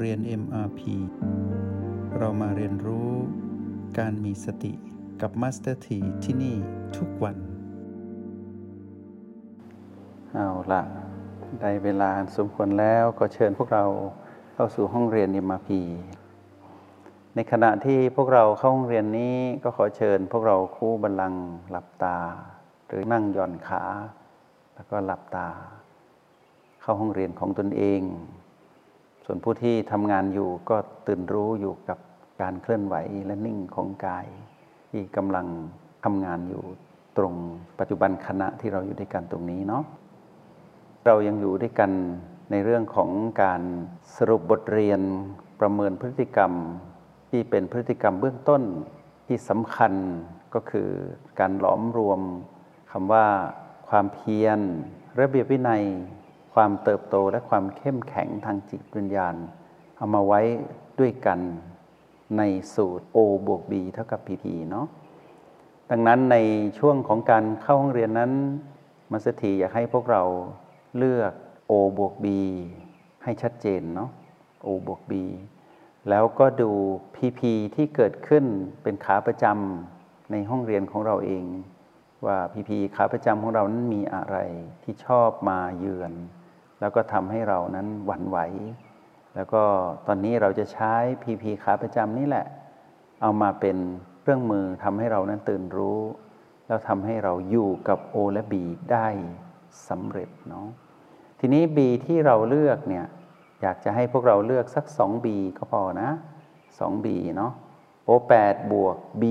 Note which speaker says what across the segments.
Speaker 1: เรียน MRP เรามาเรียนรู้การมีสติกับ Master T ที่ที่นี่ทุกวัน เอาละได้เวลาสมควรแล้วก็เชิญพวกเราเข้าสู่ห้องเรียน MRP ในขณะที่พวกเราเข้าห้องเรียนนี้ก็ขอเชิญ พวกเราคู่บัลลังก์หลับตา หรือนั่งย่อนขา แล้วก็หลับตา เข้าห้องเรียนของตนเอง ส่วนผู้ที่ทำงานอยู่ก็ตื่นรู้อยู่กับการเคลื่อนไหวและนิ่งของกาย ที่กำลังทำงานอยู่ตรงปัจจุบันขณะที่เราอยู่ด้วยกันตรงนี้เนาะเรายังอยู่ด้วยกันในเรื่องของการสรุปบทเรียนประเมินพฤติกรรมที่เป็นพฤติกรรมเบื้องต้นที่สำคัญก็คือการหลอมรวมคำว่าความเพียรระเบียบวินัย ความเติบโตและความเข้มแข็งทางจิตวิญญาณ เอามาไว้ด้วยกันในสูตร O บวก B เท่ากับ PT เนาะดังนั้นในช่วงของการเข้าห้องเรียนนั้นมัสถีอยากให้พวกเราเลือก O บวก B ให้ชัดเจนเนาะ O บวก B แล้วก็ดู PP ที่เกิดขึ้นเป็นขาประจำในห้องเรียนของเราเอง ว่า PP ขาประจำของเรานั้นมีอะไรที่ชอบมาเยือน แล้วก็ทำให้เรานั้นหวั่นไหว แล้วก็ตอนนี้เราจะใช้ PP ขาประจำนี่แหละ เอามาเป็นเครื่องมือทำให้เรานั้นตื่นรู้ แล้วทำให้เราอยู่กับ O และ B ได้สำเร็จเนาะทีนี้ B ที่เราเลือกเนี่ยอยากจะให้พวกเราเลือกสัก 2B ก็พอนะ 2B เนาะ O8 บวก B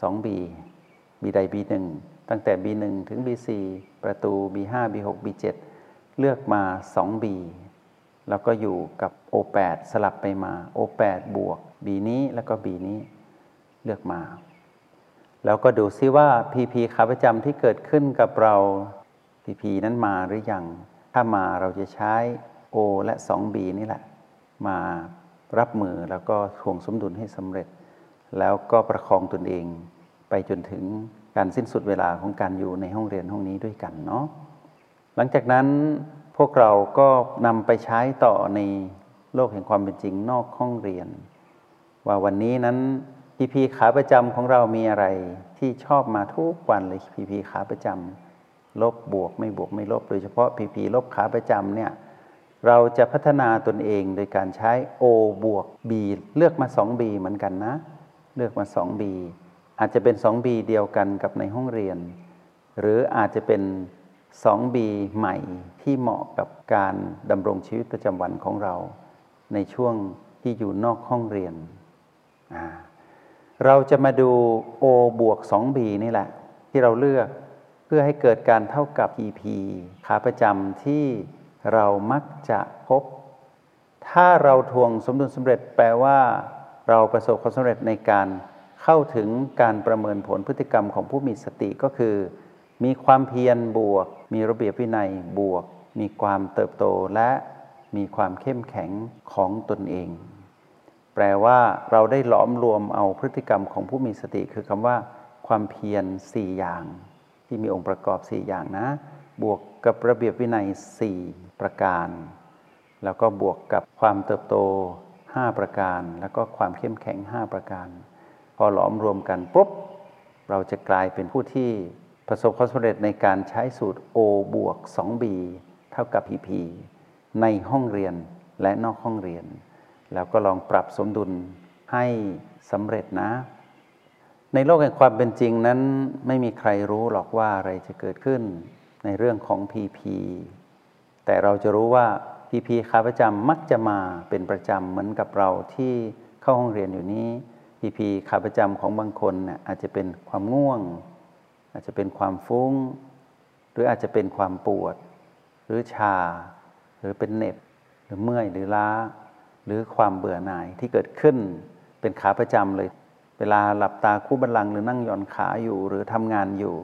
Speaker 1: 2B B ใด B1 ตั้งแต่ B1 ถึง B4 ประตู B5 B6 B7 เลือกมา 2B แล้วก็อยู่กับ O8 สลับไปมา O8 บวก B นี้แล้วก็ B นี้เลือกมา แล้วก็ดูซิว่า PP ขาประจำที่เกิดขึ้นกับเรา PP นั้นมาหรือยัง ถ้ามาเราจะใช้ O และ 2B นี่แหละ มารับมือแล้วก็ทวงสมดุลให้สำเร็จ แล้วก็ประคองตนเอง ไปจนถึงการสิ้นสุดเวลาของการอยู่ในห้องเรียนห้องนี้ด้วยกันเนาะ หลังจากนั้นพวกเราก็นำไปใช้ต่อในโลกแห่งความเป็นจริงนอกห้องเรียน ว่าวันนี้นั้นพีพีขาประจำของเรามีอะไรที่ชอบมาทุกวันเลยพีพีขาประจำลบบวกไม่บวกไม่ลบ โดยเฉพาะพีพีลบขาประจำเนี่ยเราจะพัฒนาตนเองโดยการใช้ O บวก B เลือกมา 2B เหมือนกันนะ เลือกมา 2B อาจจะเป็น 2B เดียวกันกับในห้องเรียน หรืออาจจะเป็น 2B ใหม่ที่เหมาะกับการดำรงชีวิตประจำวันของเรา ในช่วงที่อยู่นอกห้องเรียน เราจะมาดู O บวก 2B นี่แหละ ที่เราเลือกเพื่อให้เกิดการเท่ากับ EP ขาประจำที่เรามักจะพบ ถ้าเราทวงสมดุลสำเร็จแปลว่า เราประสบความสำเร็จในการเข้าถึงการประเมินผลพฤติกรรมของผู้มีสติก็คือ มีความเพียรบวก มีระเบียบวินัยบวก มีความเติบโตและมีความเข้มแข็งของตนเอง แปลว่าเราได้หลอมรวมเอาพฤติกรรมของผู้มีสติ คือคำว่า ความเพียรสี่อย่าง ที่มีองค์ประกอบสี่อย่างนะ บวกกับระเบียบวินัยสี่ประการ แล้วก็บวกกับความเติบโต 5 ประการ แล้วก็ความเข้มแข็ง 5 ประการ พอหลอมรวมกันปุ๊บเราจะกลายเป็นผู้ที่ ประสบความสำเร็จในการใช้สูตร O บวก 2B เท่ากับ PP ในห้องเรียนและนอกห้องเรียน แล้วก็ลองปรับสมดุลให้สำเร็จนะ ในโลกแห่งความเป็นจริงนั้น ไม่มีใครรู้หรอกว่าอะไรจะเกิดขึ้นในเรื่องของ PP แต่เราจะรู้ว่าพีพีขาประจำมักจะมาเป็นประจำเหมือนกับเราที่เข้าห้องเรียนอยู่นี้พีพีขาประจำของบางคนนี่ยอาจจะเป็นความง่วง อาจจะเป็นความฟุ้ง หรืออาจจะเป็นความปวด หรือชา หรือเป็นเหน็บ หรือเมื่อยหรือล้า หรือความเบื่อหน่ายที่เกิดขึ้นเป็นขาประจำเลย เวลาหลับตาคู่บันลังหรือนั่งหย่อนขาอยู่หรือทำงานอยู่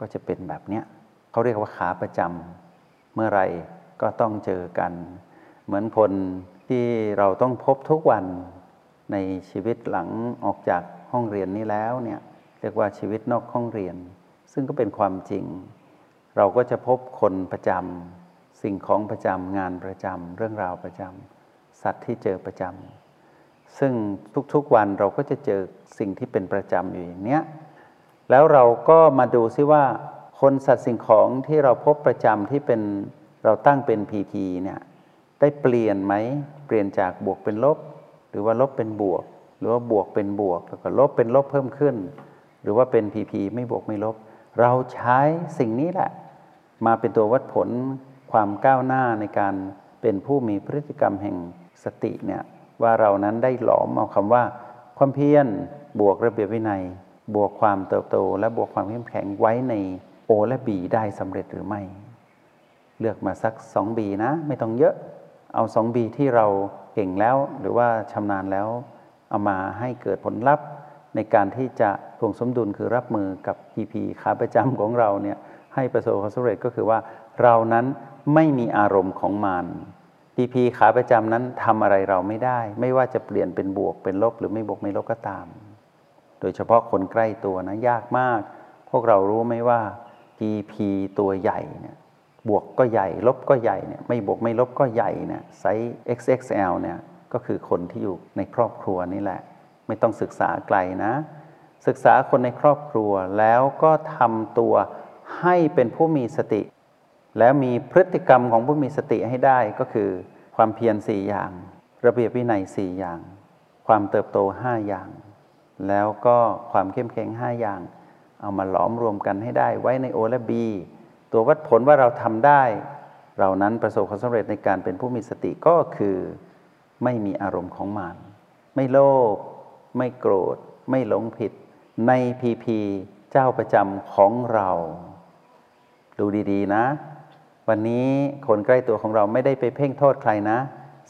Speaker 1: ก็จะเป็นแบบเนี้ยเขาเรียกว่าขาประจำเมื่อไรก็ต้องเจอกัน เหมือนคนที่เราต้องพบทุกวันในชีวิตหลังออกจากห้องเรียนนี้แล้วเนี่ยเรียกว่าชีวิตนอกห้องเรียน ซึ่งก็เป็นความจริง เราก็จะพบคนประจำสิ่งของประจำงานประจำเรื่องราวประจำสัตว์ที่เจอประจำซึ่งทุกๆวันเราก็จะเจอสิ่งที่เป็นประจำอยู่อย่างเนี้ยแล้วเราก็มาดูซิว่า คนสัตว์สิ่งของที่เราพบประจำที่เป็นเราตั้งเป็นพีพีเนี่ยได้เปลี่ยนไหมเปลี่ยนจากบวกเป็นลบ หรือว่าลบเป็นบวก หรือว่าบวกเป็นบวกแล้วก็ลบเป็นลบเพิ่มขึ้น หรือว่าเป็นพีพีไม่บวกไม่ลบ เราใช้สิ่งนี้แหละ มาเป็นตัววัดผลความก้าวหน้าในการเป็นผู้มีพฤติกรรมแห่งสติเนี่ยว่าเรานั้นได้หลอมเอาคำว่า ความเพียรบวกระเบียบวินัย บวกความเติบโต และบวกความเข้มแข็งไว้ในโอและบีได้สำเร็จหรือไม่ เลือกมาสัก 2B นะ ไม่ต้องเยอะเอา 2B ที่เราเก่งแล้วหรือว่าชำนาญแล้ว เอามาให้เกิดผลลัพธ์ ในการที่จะทวงสมดุลคือรับมือกับ PP ขาประจำของเราเนี่ยให้ประสบความสำเร็จก็คือว่าเรานั้นไม่มีอารมณ์ของมาร PP ขาประจำนั้นทำอะไรเราไม่ได้ ไม่ว่าจะเปลี่ยนเป็นบวกเป็นลบหรือไม่บวกไม่ลบก็ตาม โดยเฉพาะคนใกล้ตัวนะยากมาก พวกเรารู้ไหมว่า PP ตัวใหญ่เนี่ยบวกก็ใหญ่ ลบก็ใหญ่เนี่ยไม่บวกไม่ลบก็ใหญ่เนี่ยไซส์ XXL เนี่ยก็คือคนที่อยู่ในครอบครัวนี่แหละ ไม่ต้องศึกษาไกลนะ ศึกษาคนในครอบครัวแล้วก็ทำตัวให้เป็นผู้มีสติ แล้วมีพฤติกรรมของผู้มีสติให้ได้ก็คือ ความเพียรสี่อย่าง ระเบียบวินัยสี่อย่าง ความเติบโตห้าอย่าง แล้วก็ความเข้มแข็งห้าอย่าง เอามาหลอมรวมกันให้ได้ไว้ในโอและบีตัววัดผลว่าเราทำได้ เรานั้นประสบความสำเร็จในการเป็นผู้มีสติก็คือ ไม่มีอารมณ์ของมานไม่โลภ ไม่โกรธ ไม่หลงผิด ในพีพีเจ้าประจำของเรา ดูดีๆนะ วันนี้คนใกล้ตัวของเราไม่ได้ไปเพ่งโทษใครนะ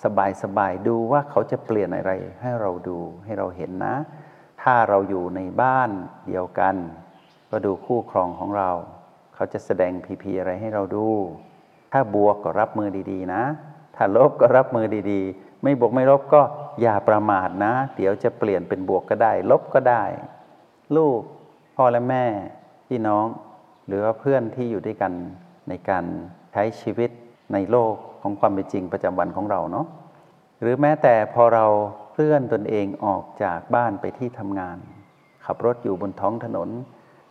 Speaker 1: สบายสบายดูว่าเขาจะเปลี่ยนอะไรให้เราดูให้เราเห็นนะ ถ้าเราอยู่ในบ้านเดียวกัน ก็ดูคู่ครองของเรา เขาจะแสดงพีพีอะไรให้เราดู ถ้าบวกก็รับมือดีๆนะ ถ้าลบก็รับมือดีๆ ไม่บวกไม่ลบก็ อย่าประมาทนะ เดี๋ยวจะเปลี่ยนเป็นบวกก็ได้ ลบก็ได้ ลูกพ่อและแม่ พี่น้อง หรือว่าเพื่อนที่อยู่ด้วยกันในการใช้ชีวิตในโลกของความเป็นจริงประจำวันของเราเนาะหรือแม้แต่พอเราเคลื่อนตนเองออกจากบ้านไปที่ทำงาน ขับรถอยู่บนท้องถนน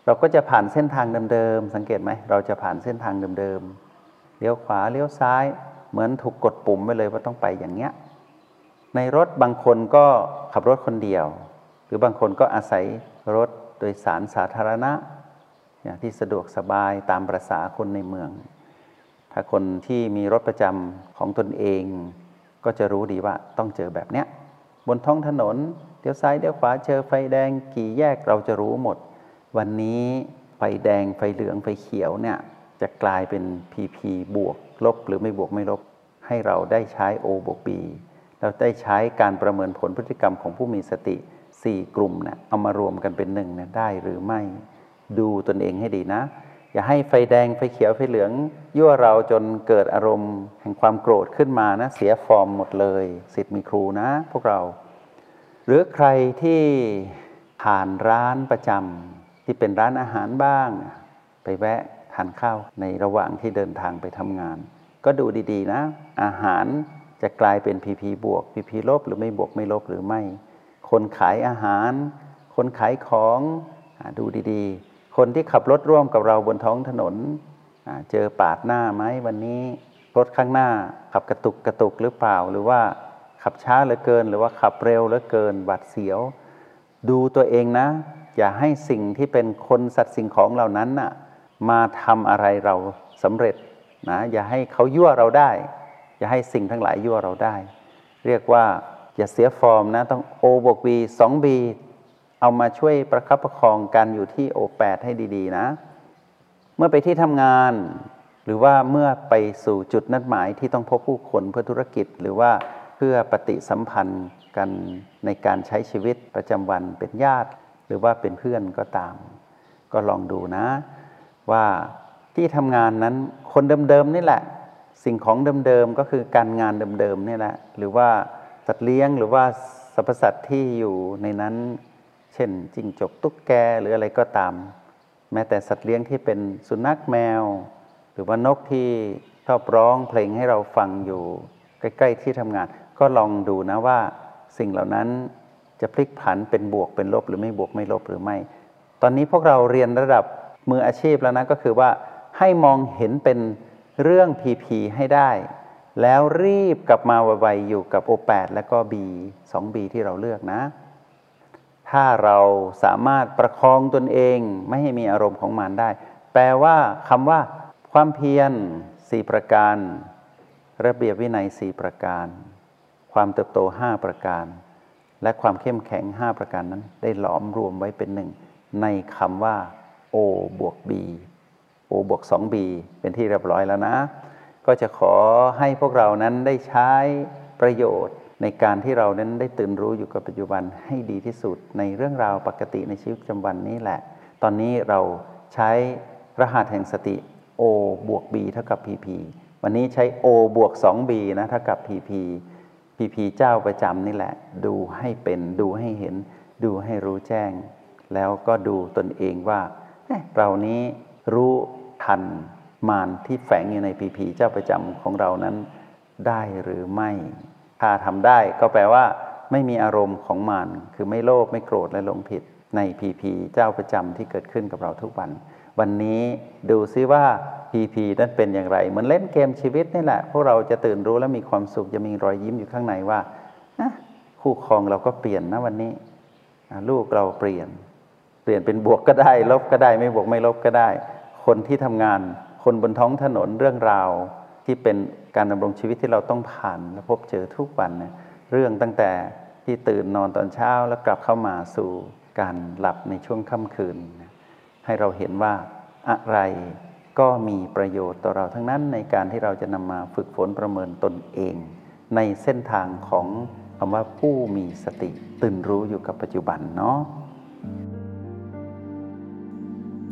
Speaker 1: เราก็จะผ่านเส้นทางเดิมๆสังเกตไหมเราจะผ่านเส้นทางเดิมๆเลี้ยวขวาเลี้ยวซ้าย เหมือนถูกกดปุ่มไปเลยว่าต้องไปอย่างเงี้ย ในรถบางคนก็ขับรถคนเดียว หรือบางคนก็อาศัยรถโดยสารสาธารณะอย่างที่สะดวกสบายตามประษาคนในเมือง ถ้าคนที่มีรถประจำของตนเอง ก็จะรู้ดีว่าต้องเจอแบบเนี้ยบนท้องถนนเลี้ยวซ้ายเลี้ยวขวาเจอไฟแดงกี่แยกเราจะรู้หมด วันนี้ไฟแดงไฟเหลืองไฟเขียวเนี่ยจะกลายเป็น PP บวกลบหรือไม่บวกไม่ลบ ให้เราได้ใช้ O บวก B เราได้ใช้การประเมินผลพฤติกรรมของผู้มีสติ 4 กลุ่มเนะี่ยเอามารวมกันเป็นหนึ่งนะได้หรือไม่ ดูตนเองให้ดีนะ อย่าให้ไฟแดงไฟเขียวไฟเหลือง ยั่วเราจนเกิดอารมณ์ แห่งความโกรธขึ้นมานะ เสียฟอร์มหมดเลยสิทธิ์มีครูนะ พวกเรา หรือใครที่ผ่านร้านประจำที่เป็นร้านอาหารบ้าง ไปแวะทานข้าวในระหว่างที่เดินทางไปทำงาน ก็ดูดีๆนะ อาหาร จะกลายเป็นพีพีบวกพีพีลบหรือไม่บวกไม่ลบหรือไม่ คนขายอาหาร คนขายของดูดีๆ คนที่ขับรถร่วมกับเราบนท้องถนน เจอปาดหน้าไหมวันนี้ รถข้างหน้าขับกระตุกกระตุกหรือเปล่า หรือว่าขับช้าเหลือเกิน หรือว่าขับเร็วเหลือเกินบัดเสียว ดูตัวเองนะ อย่าให้สิ่งที่เป็นคนสัตว์สิ่งของเหล่านั้นน่ะมาทำอะไรเราสำเร็จนะอย่าให้เขายั่วเราได้ อย่าให้สิ่งทั้งหลายยั่วเราได้ เรียกว่าอย่าเสียฟอร์มนะ ต้อง O บวก B 2 B เอามาช่วยประคับประคองกันอยู่ที่ O8 ให้ดีๆนะ เมื่อไปที่ทำงาน หรือว่าเมื่อไปสู่จุดนัดหมายที่ต้องพบผู้คนเพื่อธุรกิจ หรือว่าเพื่อปฏิสัมพันธ์กันในการใช้ชีวิตประจำวันเป็นญาติ หรือว่าเป็นเพื่อนก็ตาม ก็ลองดูนะ ว่าที่ทำงานนั้นคนเดิมๆนี่แหละ สิ่งของเดิมๆก็คือการงานเดิมๆนี่แหละหรือว่าสัตว์เลี้ยงหรือว่าสรรพสัตว์ที่อยู่ในนั้น เช่นจิ้งจกตุ๊กแกหรืออะไรก็ตาม แม้แต่สัตว์เลี้ยงที่เป็นสุนัขแมว หรือว่านกที่ชอบร้องเพลงให้เราฟังอยู่ใกล้ ๆ ที่ทำงาน ก็ลองดูนะว่าสิ่งเหล่านั้นจะพลิกผันเป็นบวกเป็นลบหรือไม่บวกไม่ลบหรือไม่ ตอนนี้พวกเราเรียนระดับมืออาชีพแล้วนะก็คือว่าให้มองเห็นเป็น เรื่อง PP ให้ได้ แล้วรีบกลับมาไวๆอยู่กับ O8 และก็ B 2B ที่เราเลือกนะ ถ้าเราสามารถประคองตนเองไม่ให้มีอารมณ์ของมันได้ แปลว่าคำว่า ความเพียรสี่ประการ ระเบียบวินัยสี่ประการ ความเติบโต5ประการ และความเข้มแข็ง5ประการนั้น ได้หลอมรวมไว้เป็นหนึ่งในคำว่า O บวก B O บวก 2B เป็นที่เรียบร้อยแล้วนะ ก็จะขอให้พวกเรานั้นได้ใช้ประโยชน์ในการที่เรานั้นได้ตื่นรู้อยู่กับปัจจุบันให้ดีที่สุดในเรื่องราวปกติในชีวิตประจำวันนี้แหละ ตอนนี้เราใช้รหัสแห่งสติ O บวก B เท่ากับ PP วันนี้ใช้ O บวก 2B นะเท่ากับ PP PP เจ้าประจำนี่แหละ ดูให้เป็น ดูให้เห็น ดูให้รู้แจ้ง แล้วก็ดูตนเองว่าเอ๊ะเรานี้ รู้ทันมารที่แฝงอยู่ใน PP เจ้าประจำของเรานั้นได้หรือไม่ ถ้าทำได้ก็แปลว่า ไม่มีอารมณ์ของมารคือไม่โลภไม่โกรธและหลงผิด ใน PP เจ้าประจำที่เกิดขึ้นกับเราทุกวัน วันนี้ดูซิว่า PP นั้นเป็นอย่างไร เหมือนเล่นเกมชีวิตนี่แหละ พวกเราจะตื่นรู้และมีความสุขจะมีรอยยิ้มอยู่ข้างในว่าคู่ครองเราก็เปลี่ยนนะวันนี้ ลูกเราเปลี่ยน เปลี่ยนเป็นบวกก็ได้ ลบก็ได้ไม่บวกไม่ลบก็ได้ คนที่ทำงาน คนบนท้องถนนเรื่องราวที่เป็นการดำรงชีวิตที่เราต้องผ่านและพบเจอทุกวันเนี่ยเรื่องตั้งแต่ที่ตื่นนอนตอนเช้าแล้วกลับเข้ามาสู่การหลับในช่วงค่ำคืน ให้เราเห็นว่าอะไรก็มีประโยชน์ต่อเราทั้งนั้นในการที่เราจะนำมาฝึกฝนประเมินตนเอง ในเส้นทางของคำว่าผู้มีสติตื่นรู้อยู่กับปัจจุบันเนาะ